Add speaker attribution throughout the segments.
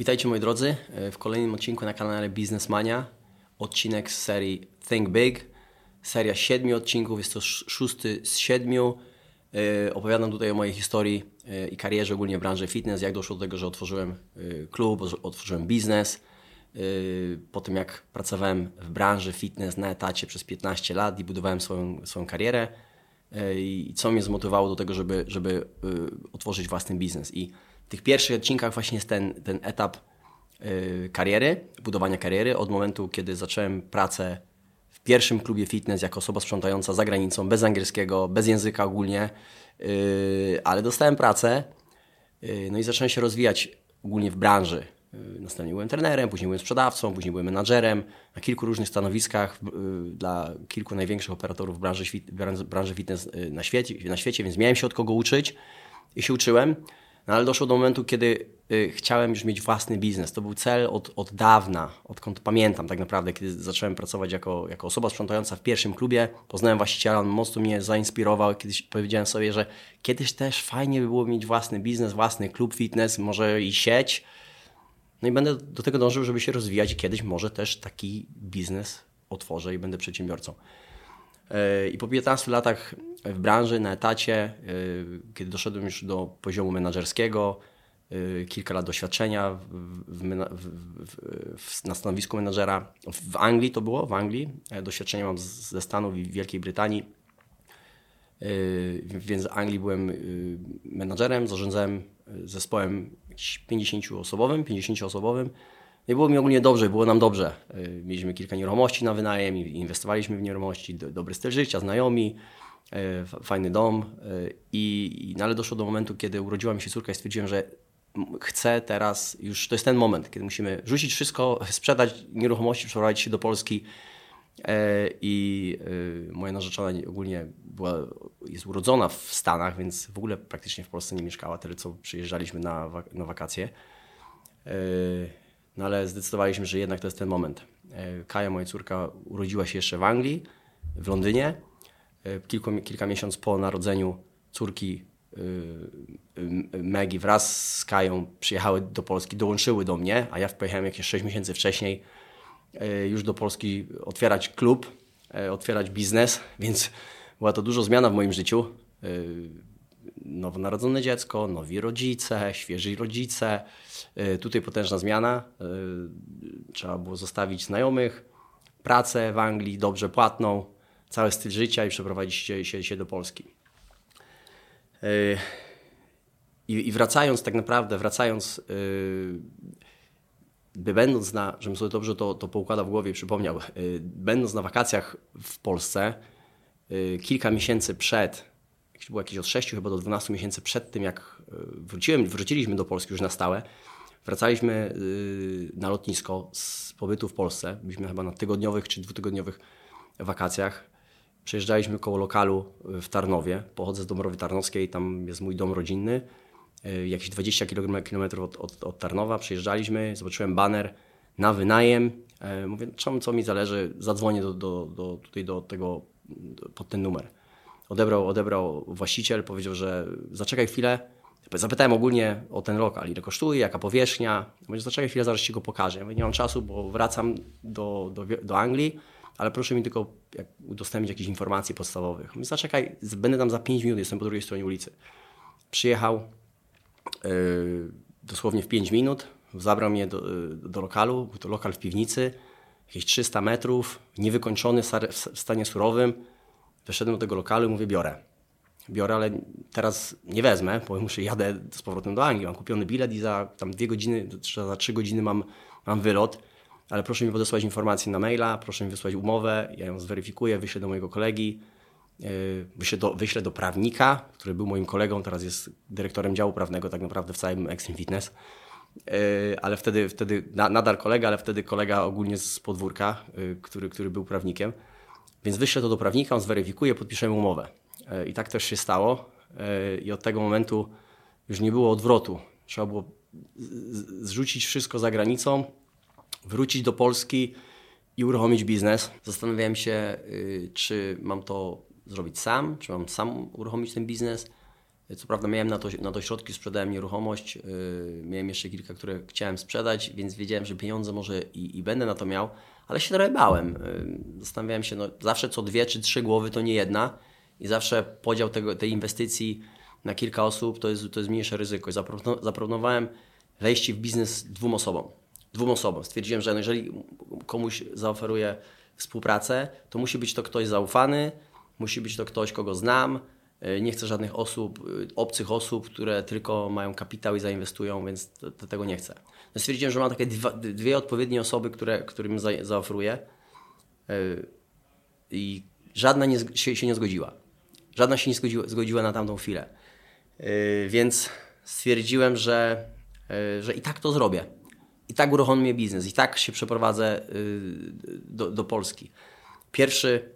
Speaker 1: Witajcie moi drodzy w kolejnym odcinku na kanale Biznesmania. Odcinek z serii Think Big. Seria siedmiu odcinków, jest to szósty z siedmiu. E, opowiadam tutaj o mojej historii e, i karierze ogólnie w branży fitness, jak doszło do tego, że otworzyłem e, klub, otworzyłem biznes. Po tym jak pracowałem w branży fitness na etacie przez 15 lat i budowałem swoją, swoją karierę i co mnie zmotywowało do tego, żeby, żeby otworzyć własny biznes. I tych pierwszych odcinkach właśnie jest ten, ten etap kariery, budowania kariery, od momentu, kiedy zacząłem pracę w pierwszym klubie fitness jako osoba sprzątająca za granicą, bez angielskiego, bez języka ogólnie, yy, ale dostałem pracę, yy, no i zacząłem się rozwijać ogólnie w branży. Następnie byłem trenerem, później byłem sprzedawcą, później byłem menadżerem na kilku różnych stanowiskach dla kilku największych operatorów branży, branży fitness na świecie, na świecie, więc miałem się od kogo uczyć i się uczyłem. No ale doszło do momentu, kiedy y, chciałem już mieć własny biznes. To był cel od, od dawna, odkąd pamiętam tak naprawdę, kiedy zacząłem pracować jako, jako osoba sprzątająca w pierwszym klubie. Poznałem właściciela, on mocno mnie zainspirował. Kiedyś powiedziałem sobie, że kiedyś też fajnie by było mieć własny biznes, własny klub fitness, może i sieć. No i będę do tego dążył, żeby się rozwijać i kiedyś może też taki biznes otworzę i będę przedsiębiorcą. I po 15 latach w branży, na etacie, y, kiedy doszedłem już do poziomu menedżerskiego, y, kilka lat doświadczenia w, w, w, na stanowisku menedżera. W Anglii to było, w Anglii. E, doświadczenie mam ze Stanów i Wielkiej Brytanii. Więc w Anglii byłem menedżerem, zarządzałem zespołem 50-osobowym, 50-osobowym. I było mi ogólnie dobrze, było nam dobrze. Y, mieliśmy kilka nieruchomości na wynajem, inwestowaliśmy w nieruchomości, dobry styl życia, znajomi, y, fajny dom. Y, I, no ale doszło do momentu, kiedy urodziła mi się córka i stwierdziłem, że chcę teraz, już to jest ten moment, kiedy musimy rzucić wszystko, sprzedać nieruchomości, przeprowadzić się do Polski. I moja narzeczona ogólnie była, jest urodzona w Stanach, więc w ogóle praktycznie w Polsce nie mieszkała, tyle co przyjeżdżaliśmy na, na wakacje. No ale zdecydowaliśmy, że jednak to jest ten moment. E, Kaja, moja córka, urodziła się jeszcze w Anglii, w Londynie. E, kilku, kilka miesięcy po narodzeniu córki e, Megi wraz z Kają przyjechały do Polski, dołączyły do mnie, a ja pojechałem jakieś 6 miesięcy wcześniej już do Polski otwierać klub, otwierać biznes, więc była to dużo zmiana w moim życiu. Nowonarodzone dziecko, nowi rodzice, świeży rodzice, E, tutaj potężna zmiana. E, trzeba było zostawić znajomych, pracę w Anglii, dobrze płatną, cały styl życia i przeprowadzić się, się, się do Polski. E, I, I, wracając tak naprawdę, wracając, by będąc na, żebym sobie dobrze to, to poukładał w głowie, przypomniał, będąc na wakacjach w Polsce, kilka miesięcy przed było jakieś od 6 chyba do 12 miesięcy przed tym, jak wróciłem, wróciliśmy do Polski już na stałe, Wracaliśmy y, na lotnisko z pobytu w Polsce. Byliśmy chyba na tygodniowych czy dwutygodniowych wakacjach. Przejeżdżaliśmy koło lokalu w Tarnowie. Pochodzę z Dąbrowy Tarnowskiej, tam jest mój dom rodzinny. Jakieś 20 km od, od, od Tarnowa przejeżdżaliśmy, zobaczyłem baner na wynajem. Mówię, czemu, co mi zależy, zadzwonię do, do, do, tutaj do tego, pod ten numer. Odebrał, odebrał właściciel, powiedział, że zaczekaj chwilę, Zapytałem ogólnie o ten lokal, ile kosztuje, jaka powierzchnia. Mówię, zaczekaj chwilę, zaraz Ci go pokażę. Ja mówię, nie mam czasu, bo wracam do, do, do Anglii, ale proszę mi tylko jak, udostępnić jakieś informacje podstawowych. Mówię, zaczekaj, będę tam za 5 minut, jestem po drugiej stronie ulicy. Przyjechał yy, dosłownie w 5 minut, zabrał mnie do, yy, do lokalu, był to lokal w piwnicy, jakieś 300 metrów, niewykończony, w stanie surowym. Wyszedłem do tego lokalu i mówię, biorę biorę, ale teraz nie wezmę, bo muszę jadę z powrotem do Anglii. Mam kupiony bilet i za tam dwie godziny, za trzy godziny mam, mam wylot, ale proszę mi podesłać informacje na maila, proszę mi wysłać umowę, ja ją zweryfikuję, wyślę do mojego kolegi, yy, wyślę do, wyślę do prawnika, który był moim kolegą, teraz jest dyrektorem działu prawnego tak naprawdę w całym Extreme Fitness. Yy, ale wtedy, wtedy nadal kolega, ale wtedy kolega ogólnie z podwórka, yy, który, który był prawnikiem. Więc wyślę to do prawnika, on zweryfikuje, podpiszemy umowę. E, I tak też się stało. E, I od tego momentu już nie było odwrotu. Trzeba było zrzucić wszystko za granicą, wrócić do Polski i uruchomić biznes. Zastanawiałem się, y, czy mam to zrobić sam, czy mam sam uruchomić ten biznes. Co prawda miałem na to, na to środki, sprzedałem nieruchomość, yy, miałem jeszcze kilka, które chciałem sprzedać, więc wiedziałem, że pieniądze może i, i będę na to miał, ale się trochę bałem. Yy, zastanawiałem się, no zawsze co dwie czy trzy głowy to nie jedna i zawsze podział tego, tej inwestycji na kilka osób to jest, to jest mniejsze ryzyko. I zaproponowałem wejście w biznes dwóm osobom. Dwóm osobom. Stwierdziłem, że jeżeli komuś zaoferuję współpracę, to musi być to ktoś zaufany, musi być to ktoś, kogo znam. E, nie chcę żadnych osób, e, obcych osób, które tylko mają kapitał i zainwestują, więc to, to tego nie chcę. No stwierdziłem, że mam takie dwa, dwie odpowiednie osoby, które, którym za, zaoferuję e, i żadna nie, się, się nie zgodziła. Żadna się nie zgodziła, zgodziła na tamtą chwilę. Więc stwierdziłem, że, że i tak to zrobię. I tak uruchomię biznes, i tak się przeprowadzę do, do Polski. Pierwszy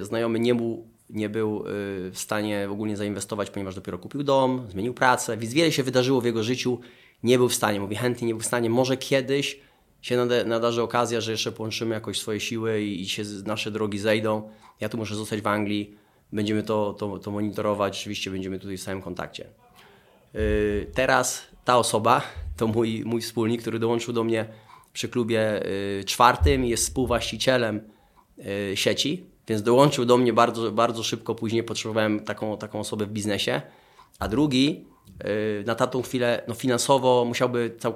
Speaker 1: znajomy nie był nie był y, w stanie ogólnie zainwestować, ponieważ dopiero kupił dom, zmienił pracę, więc wiele się wydarzyło w jego życiu, nie był w stanie, mówi chętnie nie był w stanie, może kiedyś się nadarzy okazja, że jeszcze połączymy jakoś swoje siły i, się nasze drogi zejdą. Ja tu muszę zostać w Anglii, będziemy to, to, to monitorować, oczywiście będziemy tutaj w stałym kontakcie. Y, teraz ta osoba to mój, mój wspólnik, który dołączył do mnie przy klubie y, czwartym, jest współwłaścicielem sieci więc dołączył do mnie bardzo, bardzo szybko. Później potrzebowałem taką, taką osobę w biznesie. A drugi yy, na tamtą chwilę no finansowo musiałby cał,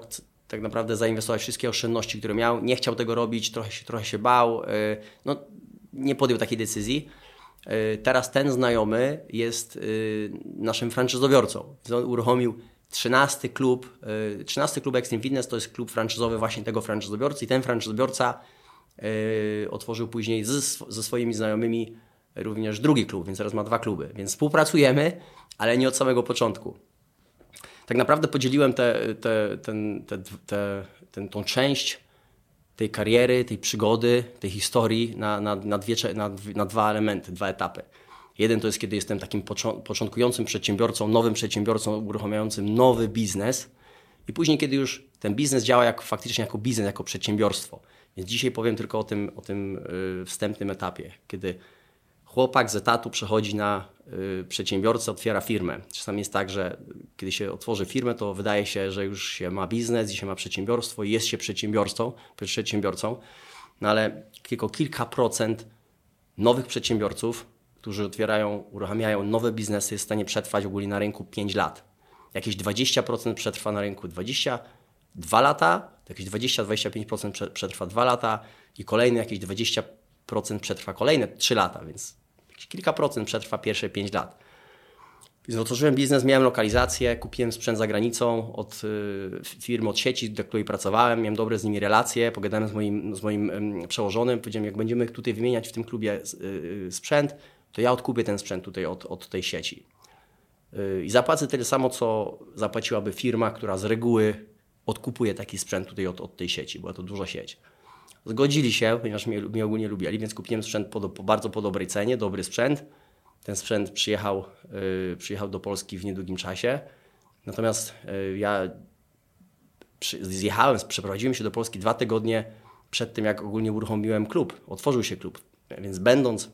Speaker 1: tak naprawdę zainwestować wszystkie oszczędności, które miał. Nie chciał tego robić, trochę się, trochę się bał. Yy, no, nie podjął takiej decyzji. Yy, teraz ten znajomy jest naszym franczyzobiorcą. On uruchomił 13 klub, 13 klub Extreme Fitness to jest klub franczyzowy właśnie tego franczyzobiorcy i ten franczyzobiorca otworzył później z, ze swoimi znajomymi również drugi klub, więc teraz ma dwa kluby. Więc współpracujemy, ale nie od samego początku. Tak naprawdę podzieliłem te, te, ten, te, te, ten, tą część tej kariery, tej przygody, tej historii na, na, na, dwie, na, na dwa elementy, dwa etapy. Jeden to jest, kiedy jestem takim początkującym przedsiębiorcą, nowym przedsiębiorcą uruchamiającym nowy biznes. I później, kiedy już ten biznes działa jak, faktycznie jako biznes, jako przedsiębiorstwo. Więc dzisiaj powiem tylko o tym, o tym y, wstępnym etapie, kiedy chłopak z etatu przechodzi na y, przedsiębiorcę, otwiera firmę. Czasami jest tak, że kiedy się otworzy firmę, to wydaje się, że już się ma biznes i się ma przedsiębiorstwo i jest się przedsiębiorcą, przedsiębiorcą no ale tylko kilka procent nowych przedsiębiorców, którzy otwierają, uruchamiają nowe biznesy, jest w stanie przetrwać ogólnie na rynku 5 lat. Jakieś 20% przetrwa na rynku 22 lata, jakieś 20-25% przetrwa 2 lata i kolejne jakieś 20% przetrwa kolejne 3 lata, więc kilka procent przetrwa pierwsze 5 lat. Więc otworzyłem biznes, miałem lokalizację, kupiłem sprzęt za granicą od y, firmy, od sieci, do której pracowałem, miałem dobre z nimi relacje, pogadałem z moim, z moim przełożonym, powiedziałem, jak będziemy tutaj wymieniać w tym klubie y, y, sprzęt, to ja odkupię ten sprzęt tutaj od, od tej sieci. I zapłacę tyle samo, co zapłaciłaby firma, która z reguły odkupuje taki sprzęt tutaj od, od tej sieci, była to duża sieć. Zgodzili się, ponieważ mnie, mnie ogólnie lubiali, więc kupiłem sprzęt po, po, bardzo po dobrej cenie, dobry sprzęt. Ten sprzęt przyjechał, yy, przyjechał do Polski w niedługim czasie. Natomiast yy, ja przy, zjechałem, przeprowadziłem się do Polski dwa tygodnie przed tym, jak ogólnie uruchomiłem klub. Otworzył się klub. Więc będąc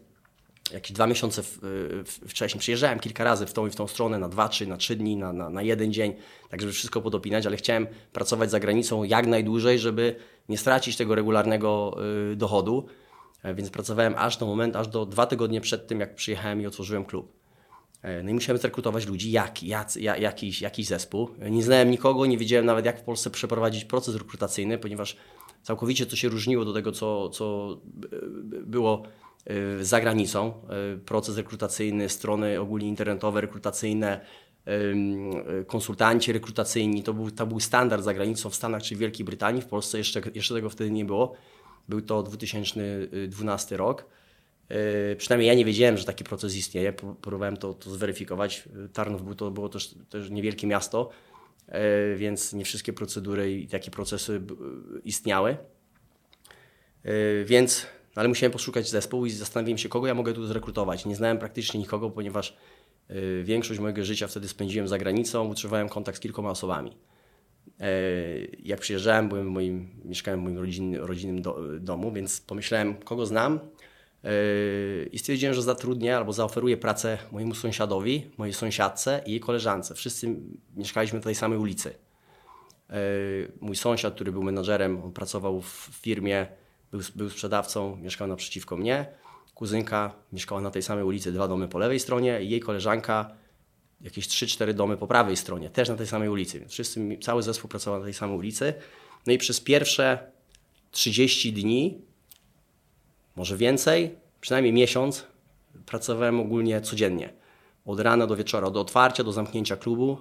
Speaker 1: jakieś dwa miesiące wcześniej. Przyjeżdżałem kilka razy w tą i w tą stronę, na dwa, trzy, na trzy dni, na, na, na jeden dzień, tak żeby wszystko podopinać, ale chciałem pracować za granicą jak najdłużej, żeby nie stracić tego regularnego y, dochodu. E, więc pracowałem aż do momentu, aż do dwa tygodnie przed tym, jak przyjechałem i otworzyłem klub. E, no i musiałem zrekrutować ludzi, jak, jak, jakiś, jakiś zespół. Nie znałem nikogo, nie wiedziałem nawet, jak w Polsce przeprowadzić proces rekrutacyjny, ponieważ całkowicie to się różniło do tego, co, co było Y, za granicą. Y, proces rekrutacyjny, strony ogólnie internetowe, rekrutacyjne, y, konsultanci rekrutacyjni, to był, to był standard za granicą w Stanach czy Wielkiej Brytanii. W Polsce jeszcze, jeszcze tego wtedy nie było. Był to 2012 rok. Przynajmniej ja nie wiedziałem, że taki proces istnieje. Próbowałem to, to zweryfikować. Tarnów był to, było też, też niewielkie miasto, więc nie wszystkie procedury i takie procesy istniały. Więc ale musiałem poszukać zespołu i zastanowiłem się, kogo ja mogę tu zrekrutować. Nie znałem praktycznie nikogo, ponieważ y, większość mojego życia wtedy spędziłem za granicą, utrzymywałem kontakt z kilkoma osobami. E, jak przyjeżdżałem, byłem w moim, mieszkałem w moim rodzin, rodzinnym do, domu, więc pomyślałem, kogo znam. Yy, I stwierdziłem, że zatrudnię albo zaoferuję pracę mojemu sąsiadowi, mojej sąsiadce i jej koleżance. Wszyscy mieszkaliśmy na tej samej ulicy. Yy, mój sąsiad, który był menadżerem, on pracował w firmie, był, był sprzedawcą, mieszkał naprzeciwko mnie. Kuzynka mieszkała na tej samej ulicy, dwa domy po lewej stronie i jej koleżanka jakieś 3-4 domy po prawej stronie, też na tej samej ulicy. Więc wszyscy, cały zespół pracował na tej samej ulicy. No i przez pierwsze 30 dni, może więcej, przynajmniej miesiąc, pracowałem ogólnie codziennie. Od rana do wieczora, od otwarcia do zamknięcia klubu.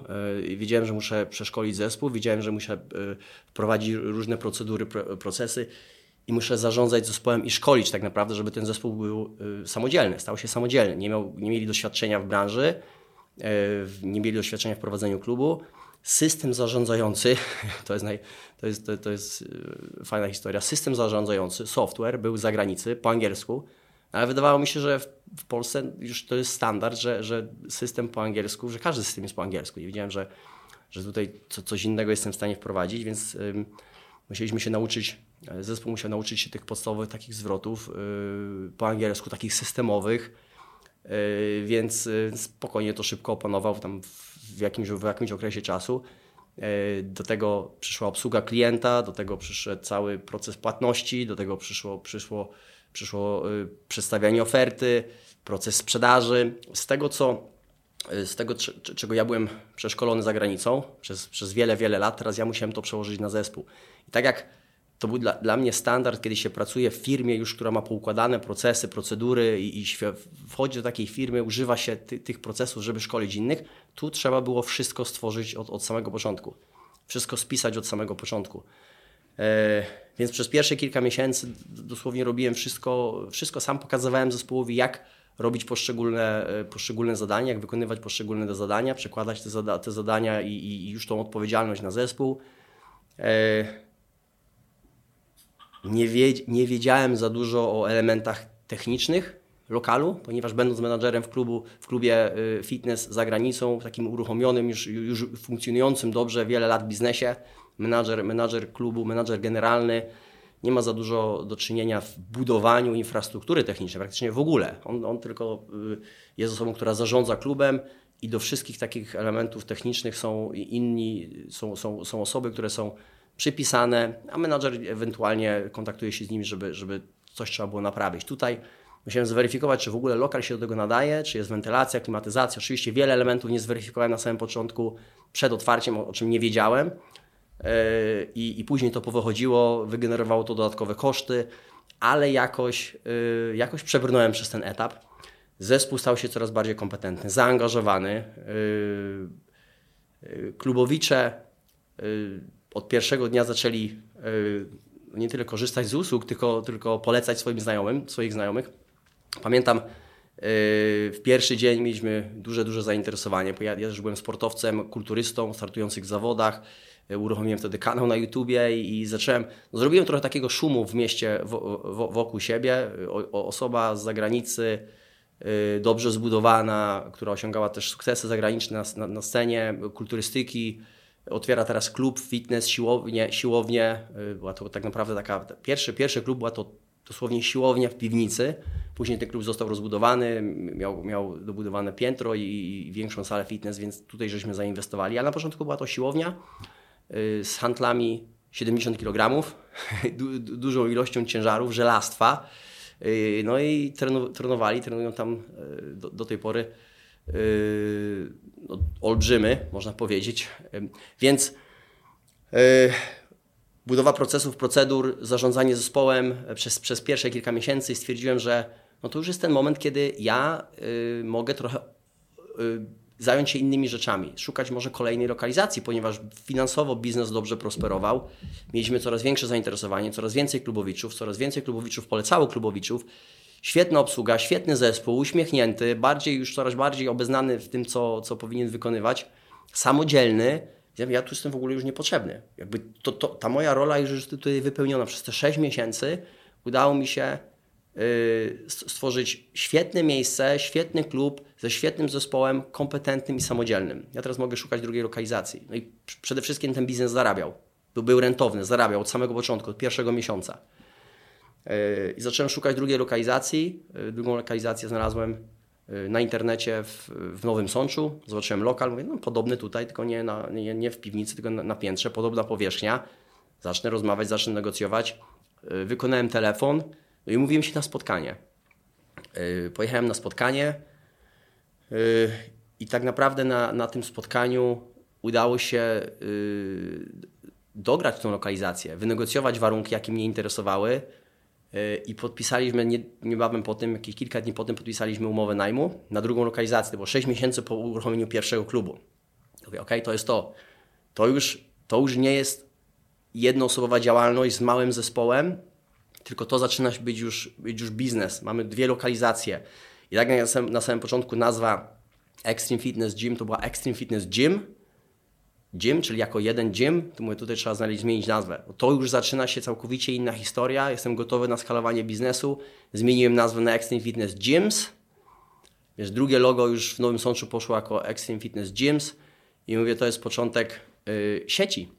Speaker 1: Yy, wiedziałem, że muszę przeszkolić zespół, wiedziałem, że muszę yy, wprowadzić różne procedury, procesy i muszę zarządzać zespołem i szkolić tak naprawdę, żeby ten zespół był yy, samodzielny, stał się samodzielny. Nie, miał, nie mieli doświadczenia w branży, nie mieli doświadczenia w prowadzeniu klubu. System zarządzający, to jest, naj, to, jest, to, to jest fajna historia, system zarządzający, software był z zagranicy po angielsku, ale wydawało mi się, że w, Polsce już to jest standard, że, że system po angielsku, że każdy system jest po angielsku. I wiedziałem, że, że tutaj co, coś innego jestem w stanie wprowadzić, więc musieliśmy się nauczyć, zespół musiał nauczyć się tych podstawowych takich zwrotów yy, po angielsku, takich systemowych, yy, więc spokojnie to szybko opanował tam w jakimś, w jakimś okresie czasu. Do tego przyszła obsługa klienta, do tego przyszedł cały proces płatności, do tego przyszło, przyszło przyszło przedstawianie oferty, proces sprzedaży. Z tego, co, z tego czego ja byłem przeszkolony za granicą przez, przez wiele, wiele lat, teraz ja musiałem to przełożyć na zespół. I tak jak to był dla, dla mnie standard, kiedy się pracuje w firmie już, która ma poukładane procesy, procedury i, i wchodzi do takiej firmy, używa się ty, tych procesów, żeby szkolić innych, tu trzeba było wszystko stworzyć od, od samego początku. Wszystko spisać od samego początku. E, więc przez pierwsze kilka miesięcy dosłownie robiłem wszystko, wszystko sam pokazywałem zespołowi, jak robić poszczególne, e, poszczególne zadania, jak wykonywać poszczególne zadania, przekładać te, zada te zadania i, i, już tą odpowiedzialność na zespół. E, nie, wie, nie wiedziałem za dużo o elementach technicznych lokalu, ponieważ będąc menadżerem w, klubu, w klubie fitness za granicą, takim uruchomionym, już, już funkcjonującym dobrze wiele lat biznesie, menadżer, menadżer klubu, menadżer generalny nie ma za dużo do czynienia w budowaniu infrastruktury technicznej, praktycznie w ogóle. On, on tylko y, jest osobą, która zarządza klubem i do wszystkich takich elementów technicznych są inni, są, są, są osoby, które są przypisane, a menadżer ewentualnie kontaktuje się z nimi, żeby, żeby coś trzeba było naprawić. Tutaj musiałem zweryfikować, czy w ogóle lokal się do tego nadaje, czy jest wentylacja, klimatyzacja. Oczywiście wiele elementów nie zweryfikowałem na samym początku przed otwarciem, o czym nie wiedziałem. E, i, i później to powychodziło, wygenerowało to dodatkowe koszty, ale jakoś, e, jakoś przebrnąłem przez ten etap. Zespół stał się coraz bardziej kompetentny, zaangażowany. E, klubowicze od pierwszego dnia zaczęli nie tyle korzystać z usług, tylko, tylko polecać swoim znajomym, swoich znajomych. Pamiętam, w pierwszy dzień mieliśmy duże, duże zainteresowanie. Ja, ja też byłem sportowcem, kulturystą, startującym w zawodach. E, uruchomiłem wtedy kanał na YouTubie i, zacząłem, no zrobiłem trochę takiego szumu w mieście wokół siebie. O, osoba z zagranicy, e, dobrze zbudowana, która osiągała też sukcesy zagraniczne na, na, na scenie kulturystyki, otwiera teraz klub, fitness, siłownię, siłownię. Była to tak naprawdę taka, pierwszy, pierwszy klub była to dosłownie siłownia w piwnicy. Później ten klub został rozbudowany, miał, miał dobudowane piętro i, i większą salę fitness, więc tutaj żeśmy zainwestowali. A na początku była to siłownia, Y, z handlami 70 kg, du, dużą ilością ciężarów, żelastwa. Y, no i trenowali, trenują tam y, do, do tej pory no, olbrzymy, można powiedzieć. Więc budowa procesów, procedur, zarządzanie zespołem przez, przez pierwsze kilka miesięcy stwierdziłem, że no to już jest ten moment, kiedy ja mogę trochę zająć się innymi rzeczami, szukać może kolejnej lokalizacji, ponieważ finansowo biznes dobrze prosperował. Mieliśmy coraz większe zainteresowanie, coraz więcej klubowiczów, coraz więcej klubowiczów polecało klubowiczów. Świetna obsługa, świetny zespół, uśmiechnięty, bardziej już coraz bardziej obeznany w tym, co, co powinien wykonywać, samodzielny. Ja tu jestem w ogóle już niepotrzebny. Jakby to, to, ta moja rola już jest tutaj wypełniona przez te 6 miesięcy. Udało mi się Y, stworzyć świetne miejsce, świetny klub ze świetnym zespołem, kompetentnym i samodzielnym. Ja teraz mogę szukać drugiej lokalizacji. No i przede wszystkim ten biznes zarabiał. Był, był rentowny, zarabiał od samego początku, od pierwszego miesiąca. Yy, I zacząłem szukać drugiej lokalizacji. Yy, Drugą lokalizację znalazłem na internecie w, w Nowym Sączu. Zobaczyłem lokal, mówię, no podobny tutaj, tylko nie, na, nie, nie w piwnicy, tylko na, na piętrze, podobna powierzchnia. Zacznę rozmawiać, zacznę negocjować. Yy, Wykonałem telefon no i umówiłem się na spotkanie. Yy, Pojechałem na spotkanie i tak naprawdę na, na tym spotkaniu udało się dograć tą lokalizację, wynegocjować warunki, jakie mnie interesowały i podpisaliśmy nie, niebawem po tym, jakieś kilka dni potem podpisaliśmy umowę najmu na drugą lokalizację. Było 6 miesięcy po uruchomieniu pierwszego klubu. Mówię, ok, to jest to. To już, to już nie jest jednoosobowa działalność z małym zespołem, tylko to zaczyna być już, być już biznes. Mamy dwie lokalizacje. I tak jak na samym, na samym początku nazwa Extreme Fitness Gym to była Extreme Fitness Gym, gym, czyli jako jeden gym, to mówię, tutaj trzeba znaleźć, zmienić nazwę. To już zaczyna się całkowicie inna historia. Jestem gotowy na skalowanie biznesu. Zmieniłem nazwę na Extreme Fitness Gyms. Wiesz, drugie logo już w Nowym Sączu poszło jako Extreme Fitness Gyms i mówię, to jest początek y, sieci.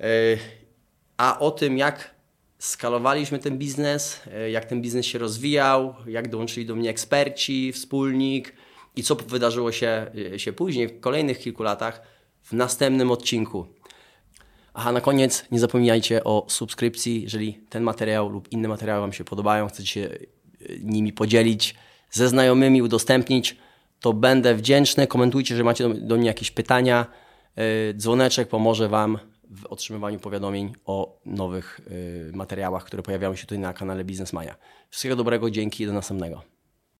Speaker 1: Y, a o tym, jak skalowaliśmy ten biznes, y, jak ten biznes się rozwijał, jak dołączyli do mnie eksperci, wspólnik i co wydarzyło się, y, się później, w kolejnych kilku latach, w następnym odcinku. Aha, na koniec nie zapominajcie o subskrypcji. Jeżeli ten materiał lub inne materiały Wam się podobają, chcecie się y, nimi podzielić ze znajomymi, udostępnić, to będę wdzięczny. Komentujcie, że macie do, do mnie jakieś pytania. Y, Dzwoneczek pomoże Wam w otrzymywaniu powiadomień o nowych y, materiałach, które pojawiają się tutaj na kanale Biznesmania. Wszystkiego dobrego, dzięki, do następnego.